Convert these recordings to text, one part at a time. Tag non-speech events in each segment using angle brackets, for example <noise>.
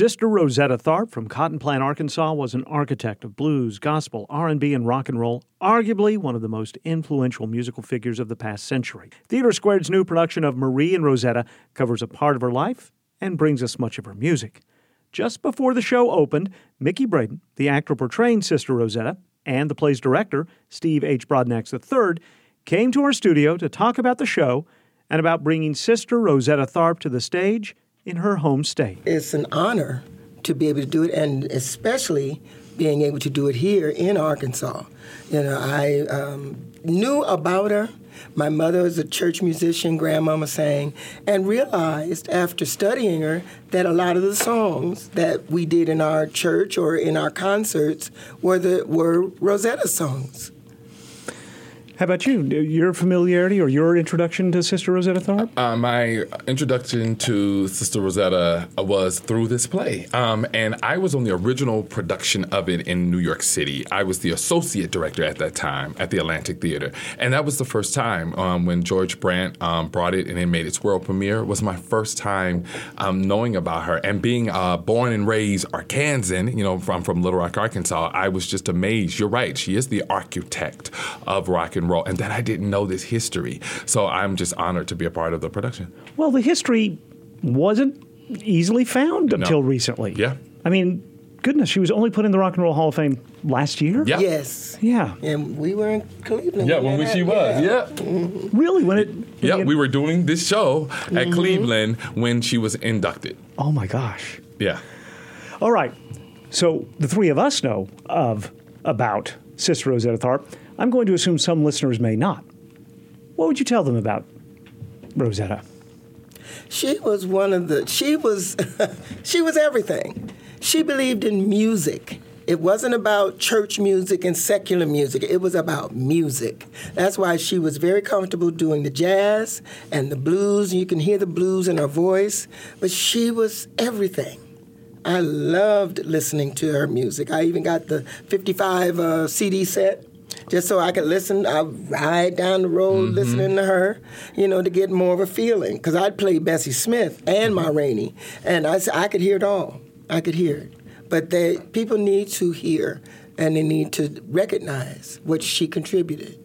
Sister Rosetta Tharpe from Cotton Plant, Arkansas was an architect of blues, gospel, R&B, and rock and roll, arguably one of the most influential musical figures of the past century. TheatreSquared's new production of Marie and Rosetta covers a part of her life and brings us much of her music. Just before the show opened, Miche Braden, the actor portraying Sister Rosetta, and the play's director, Steve H. Broadnax III, came to our studio to talk about the show and about bringing Sister Rosetta Tharpe to the stage in her home state. It's an honor to be able to do it, and especially being able to do it here in Arkansas. You know, I um, knew about her. My mother was a church musician, grandmama sang, and realized after studying her that a lot of the songs that we did in our church or in our concerts were the were Rosetta songs. How about you? Your familiarity or your introduction to Sister Rosetta Tharpe? Uh, my introduction to Sister Rosetta was through this play. Um, and I was on the original production of it in New York City. I was the associate director at that time at the Atlantic Theater. And that was the first time um, when George Brant um, brought it and it made its world premiere. It was my first time um, knowing about her. And being uh, born and raised Arkansan, you know, from, from Little Rock, Arkansas, I was just amazed. You're right. She is the architect of rock and roll, and that I didn't know this history. So I'm just honored to be a part of the production. Well, the history wasn't easily found until No. recently. Yeah. I mean, goodness, she was only put in the Rock and Roll Hall of Fame last year? Yeah. Yes. Yeah. And we were in Cleveland. Yeah, when we, she was. Yeah. Mm-hmm. Really? When it. Yeah, when we were doing this show at mm-hmm. Cleveland when she was inducted. Oh my gosh. Yeah. All right. So the three of us know of about Sister Rosetta Tharpe. I'm going to assume some listeners may not. What would you tell them about Rosetta? She was one of the she was <laughs> she was everything. She believed in music. It wasn't about church music and secular music. It was about music. That's why she was very comfortable doing the jazz and the blues. You can hear the blues in her voice, but she was everything. I loved listening to her music. I even got the 55 uh, CD set just so I could listen. I ride down the road mm-hmm. listening to her, you know, to get more of a feeling. Because I'd play Bessie Smith and Ma Rainey, and I, I could hear it all. I could hear it. But they, people need to hear and they need to recognize what she contributed.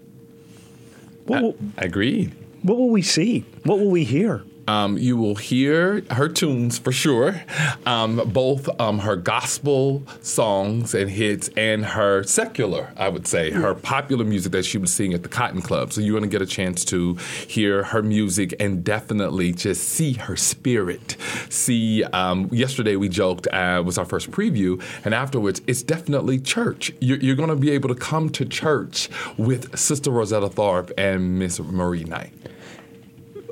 What will, I agree. what will we see? What will we hear? Um, you will hear her tunes for sure, um, both um, her gospel songs and hits and her secular, I would say, her popular music that she would sing at the Cotton Club. So you're going to get a chance to hear her music and definitely just see her spirit. See, um, yesterday we joked uh, was our first preview, and afterwards it's definitely church. You're, you're going to be able to come to church with Sister Rosetta Tharpe and Miss Marie Knight.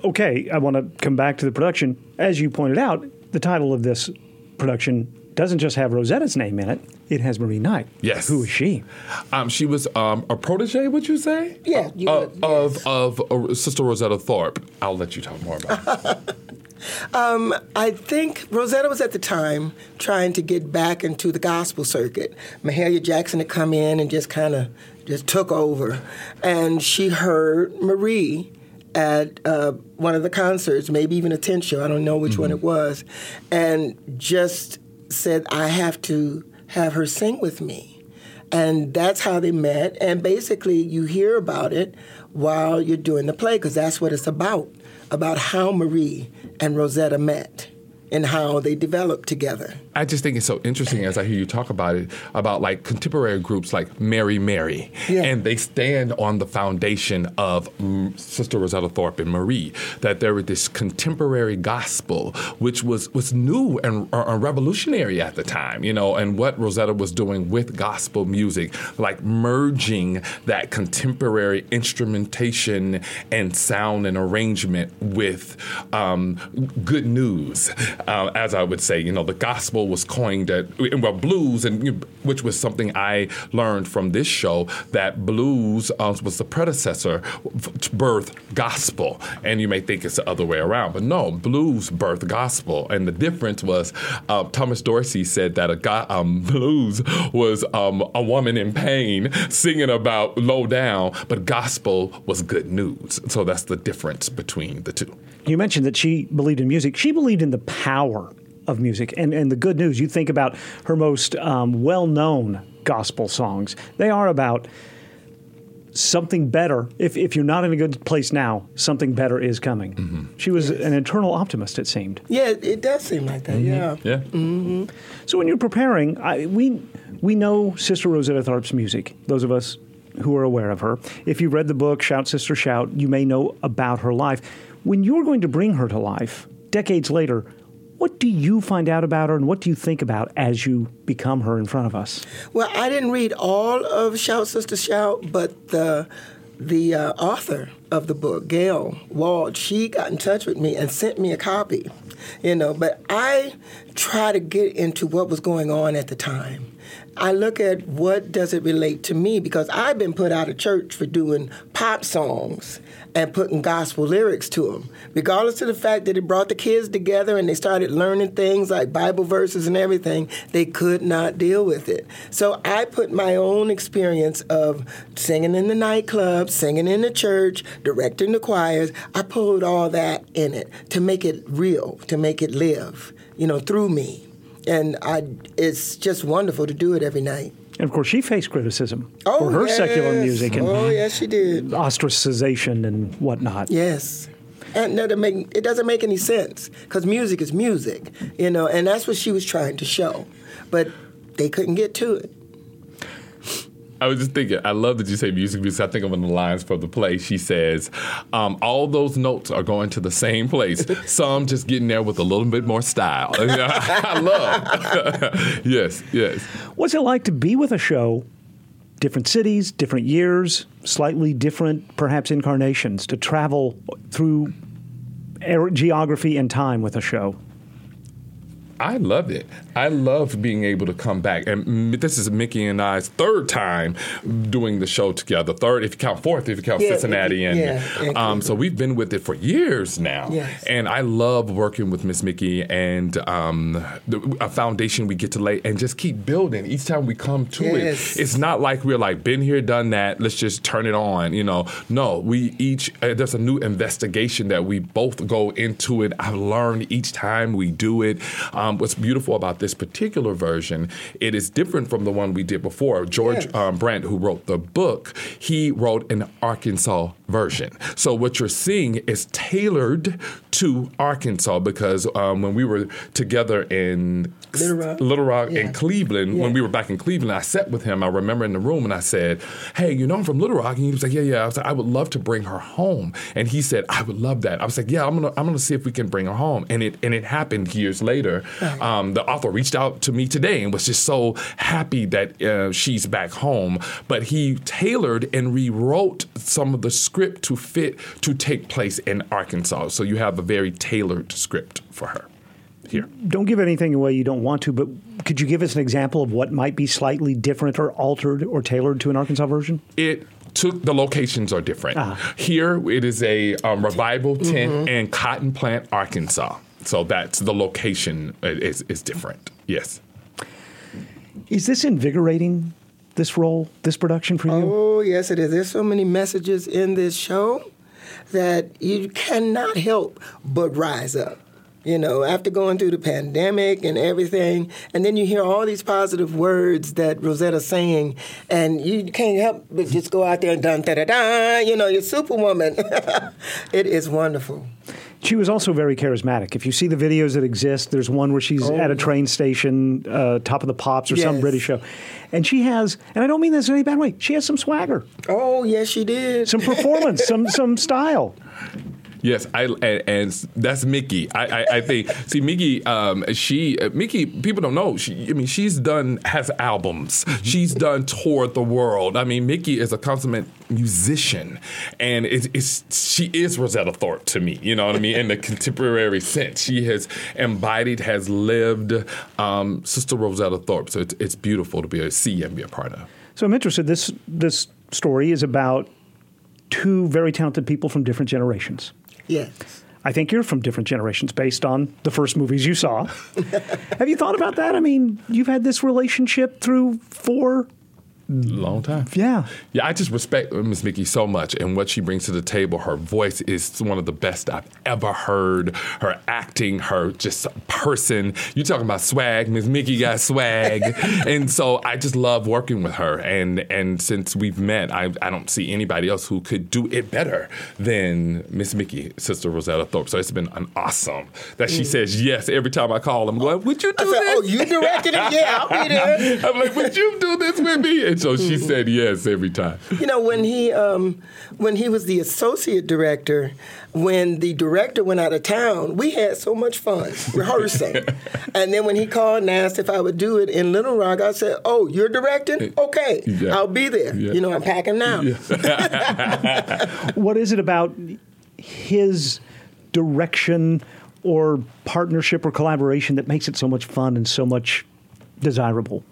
Okay, I want to come back to the production. As you pointed out, the title of this production doesn't just have Rosetta's name in it, it has Marie Knight. Yes. Who is she? Um, she was um, a protege, would you say? Yeah, you Uh, would, of yes. of uh, Sister Rosetta Tharpe. I'll let you talk more about. it. <laughs> I think Rosetta was at the time trying to get back into the gospel circuit. Mahalia Jackson had come in and just kind of just took over, and she heard Marie at uh, one of the concerts, maybe even a tent show. I don't know which one it was, and just said, "I have to have her sing with me." And that's how they met. And basically, you hear about it while you're doing the play, because that's what it's about about how Marie and Rosetta met and how they developed together. I just think it's so interesting as I hear you talk about it about like contemporary groups like Mary Mary, Yeah. and they stand on the foundation of Sister Rosetta Tharpe and Marie. That there was this contemporary gospel, which was was new and uh, revolutionary at the time, you know, and what Rosetta was doing with gospel music, like merging that contemporary instrumentation and sound and arrangement with um, good news, uh, as I would say. You know, the gospel was coined at well blues, and which was something I learned from this show that blues uh, was the predecessor to birth gospel, and you may think it's the other way around, but no, blues birth gospel, and the difference was uh, Thomas Dorsey said that a go- um, <laughs> blues was um, a woman in pain singing about low down, but gospel was good news. So that's the difference between the two. You mentioned that she believed in music. She believed in the power of music. And, and the good news, you think about her most um, well known gospel songs, they are about something better. If, if you're not in a good place now, something better is coming. Mm-hmm. She was an eternal optimist, it seemed. Yeah, it does seem like that, mm-hmm. yeah. Yeah. Mm-hmm. So when you're preparing, I, we, we know Sister Rosetta Tharpe's music, those of us who are aware of her. If you read the book, Shout Sister Shout, you may know about her life. When you're going to bring her to life, decades later, what do you find out about her and what do you think about as you become her in front of us? Well, I didn't read all of Shout Sister Shout, but the the uh, author of the book, Gayle Wald, she got in touch with me and sent me a copy. You know, but I try to get into what was going on at the time. I look at what does it relate to me because I've been put out of church for doing pop songs and putting gospel lyrics to them, regardless of the fact that it brought the kids together and they started learning things like Bible verses and everything. They could not deal with it. So I put my own experience of singing in the nightclub, singing in the church, directing the choirs. I pulled all that in it to make it real, to make it live, you know, through me and I, it's just wonderful to do it every night. And of course, she faced criticism oh, for her yes. secular music and oh yes, she did ostracization and whatnot. Yes, and that make, it doesn't make any sense because music is music, you know, and that's what she was trying to show, but they couldn't get to it. I was just thinking, I love that you say music because I think of one of the lines from the play. She says, um, all those notes are going to the same place. <laughs> Some just getting there with a little bit more style. <laughs> I love. <laughs> yes, yes. What's it like to be with a show, different cities, different years, slightly different, perhaps, incarnations, to travel through geography and time with a show? I love it. I love being able to come back. And this is Miche and I's third time doing the show together. Third, if you count fourth, if you count yeah, Cincinnati. And yeah, um, so we've been with it for years now. Yes. And I love working with Miss Miche and um, the, a foundation we get to lay and just keep building. Each time we come to yes. it, it's not like we're like, been here, done that, let's just turn it on. You know, no, we each, uh, there's a new investigation that we both go into it. I've learned each time we do it. Um, what's beautiful about this particular version, it is different from the one we did before. George yes. um, Brant, who wrote the book, he wrote an Arkansas version. So what you're seeing is tailored to Arkansas because um, when we were together in Little Rock, Little Rock yeah. and Cleveland, yeah. when we were back in Cleveland, I sat with him. I remember in the room and I said, "Hey, you know I'm from Little Rock," and he was like, "Yeah, yeah." I was like, "I would love to bring her home," and he said, "I would love that." I was like, "Yeah, I'm gonna I'm gonna see if we can bring her home," and it and it happened years later. Right. Um, the author reached out to me today and was just so happy that uh, she's back home. But he tailored and rewrote some of the script to fit to take place in Arkansas. So you have a very tailored script for her here. Don't give anything away you don't want to, but could you give us an example of what might be slightly different or altered or tailored to an Arkansas version? It took the locations are different. Ah. Here it is a um, revival tent mm-hmm. in Cotton Plant, Arkansas. So that's the location is, is different. Yes. Is this invigorating? This role, this production for you? Oh yes, it is. There's so many messages in this show that you cannot help but rise up. You know, after going through the pandemic and everything, and then you hear all these positive words that Rosetta's saying, and you can't help but just go out there and dun da da da. You know, you're superwoman. <laughs> it is wonderful. She was also very charismatic. If you see the videos that exist, there's one where she's oh. at a train station, uh, Top of the Pops or yes. some British show, and she has, and I don't mean this in any bad way. She has some swagger. Oh yes, she did. Some performance, some <laughs> some style. Yes, I and, and that's Miche. I, I, I, think. <laughs> See, Miche, um, she uh, Miche. People don't know. She, I mean, she's done has albums. She's done toured the world. I mean, Miche is a consummate musician, and it's, it's she is Rosetta Tharpe to me. You know what I mean? In the <laughs> contemporary sense, she has embodied, has lived um, Sister Rosetta Tharpe. So it's, it's beautiful to be a see and be a part of. So I'm interested. This this story is about two very talented people from different generations. Yes. I think you're from different generations based on the first movies you saw. <laughs> Have you thought about that? I mean, you've had this relationship through four long time. Yeah. Yeah, I just respect Miss Miche so much and what she brings to the table. Her voice is one of the best I've ever heard. Her acting, her just person. You're talking about swag? Miss Miche got swag, <laughs> and so I just love working with her. And and since we've met, I I don't see anybody else who could do it better than Miss Miche, Sister Rosetta Tharpe. So it's been an awesome that she mm. says yes every time I call. I'm going, would you do I said, this? "Oh, you directed it? Yeah, I'll be there." <laughs> I'm like, would you do this with me? <laughs> And <laughs> so she said yes every time. You know, when he um, when he was the associate director, when the director went out of town, we had so much fun <laughs> rehearsing. and then when he called and asked if I would do it in Little Rock, I said, "Oh, you're directing? Okay, Yeah. I'll be there. Yeah. You know, I'm packing now." <laughs> What is it about his direction or partnership or collaboration that makes it so much fun and so much desirable?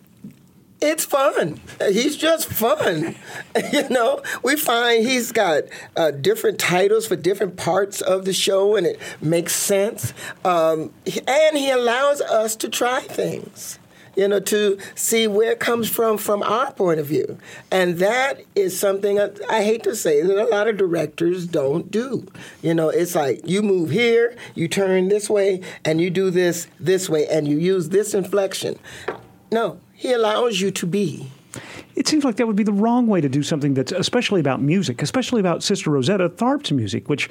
It's fun. He's just fun. <laughs> you know, we find he's got uh, different titles for different parts of the show, and it makes sense. Um, and he allows us to try things. You know, to see where it comes from from our point of view, and that is something I, I hate to say that a lot of directors don't do. You know, it's like you move here, you turn this way, and you do this this way, and you use this inflection. No, he allows you to be. It seems like that would be the wrong way to do something that's especially about music, especially about Sister Rosetta Tharpe's music, which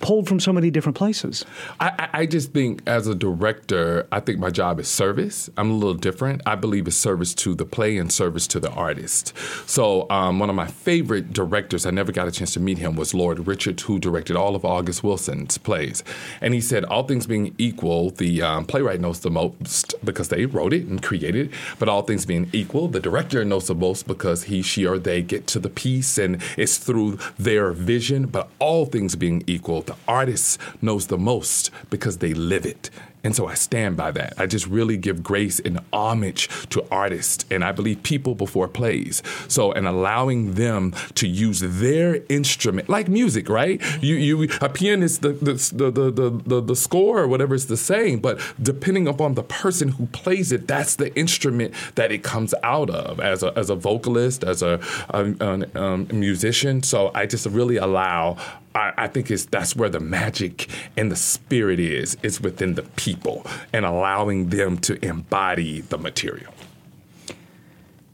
pulled from so many different places. I, I just think as a director, I think my job is service. I'm a little different. I believe it's service to the play and service to the artist. So um, one of my favorite directors, I never got a chance to meet him, was Lloyd Richard, who directed all of August Wilson's plays. And he said, all things being equal, the um, playwright knows the most because they wrote it and created it. But all things being equal, the director knows the most because he, she, or they get to the piece and it's through their vision. But all things being equal, the artist knows the most because they live it. And so I stand by that. I just really give grace and homage to artists and I believe people before plays. So and allowing them to use their instrument, like music, right? You you a pianist the the the the, the, the, score or whatever is the same, but depending upon the person who plays it, that's the instrument that it comes out of as a as a vocalist, as a, a, a, um, musician. So I just really allow I, I think it's that's where the magic and the spirit is. It's within the people and allowing them to embody the material.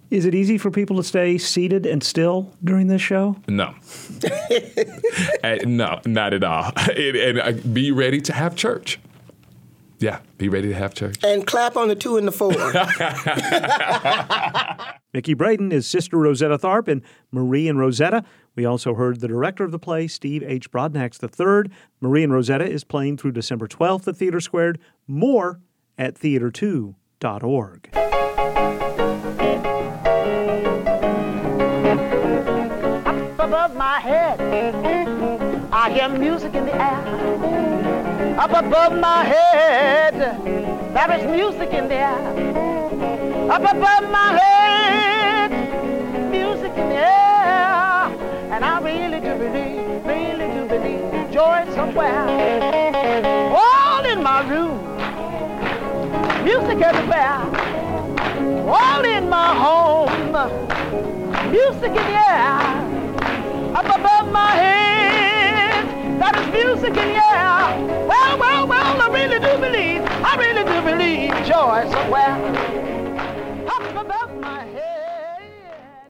Is it easy for people to stay seated and still during this show? No, <laughs> Uh, no, not at all. <laughs> and and, uh, be ready to have church. Yeah, be ready to have church. And clap on the two and the four. <laughs> Miche Braden is Sister Rosetta Tharpe and Marie and Rosetta. We also heard the director of the play, Steve H. Broadnax III. Marie and Rosetta is playing through December 12th at TheatreSquared. More at theatre2.org. Up above my head. I hear music in the air. Up above my head, there is music in the air. Up above my head, joy somewhere. All in my room, music everywhere. All in my home, music in the air up above my head. That is music in the air. Well, well, well, I really do believe, I really do believe joy somewhere.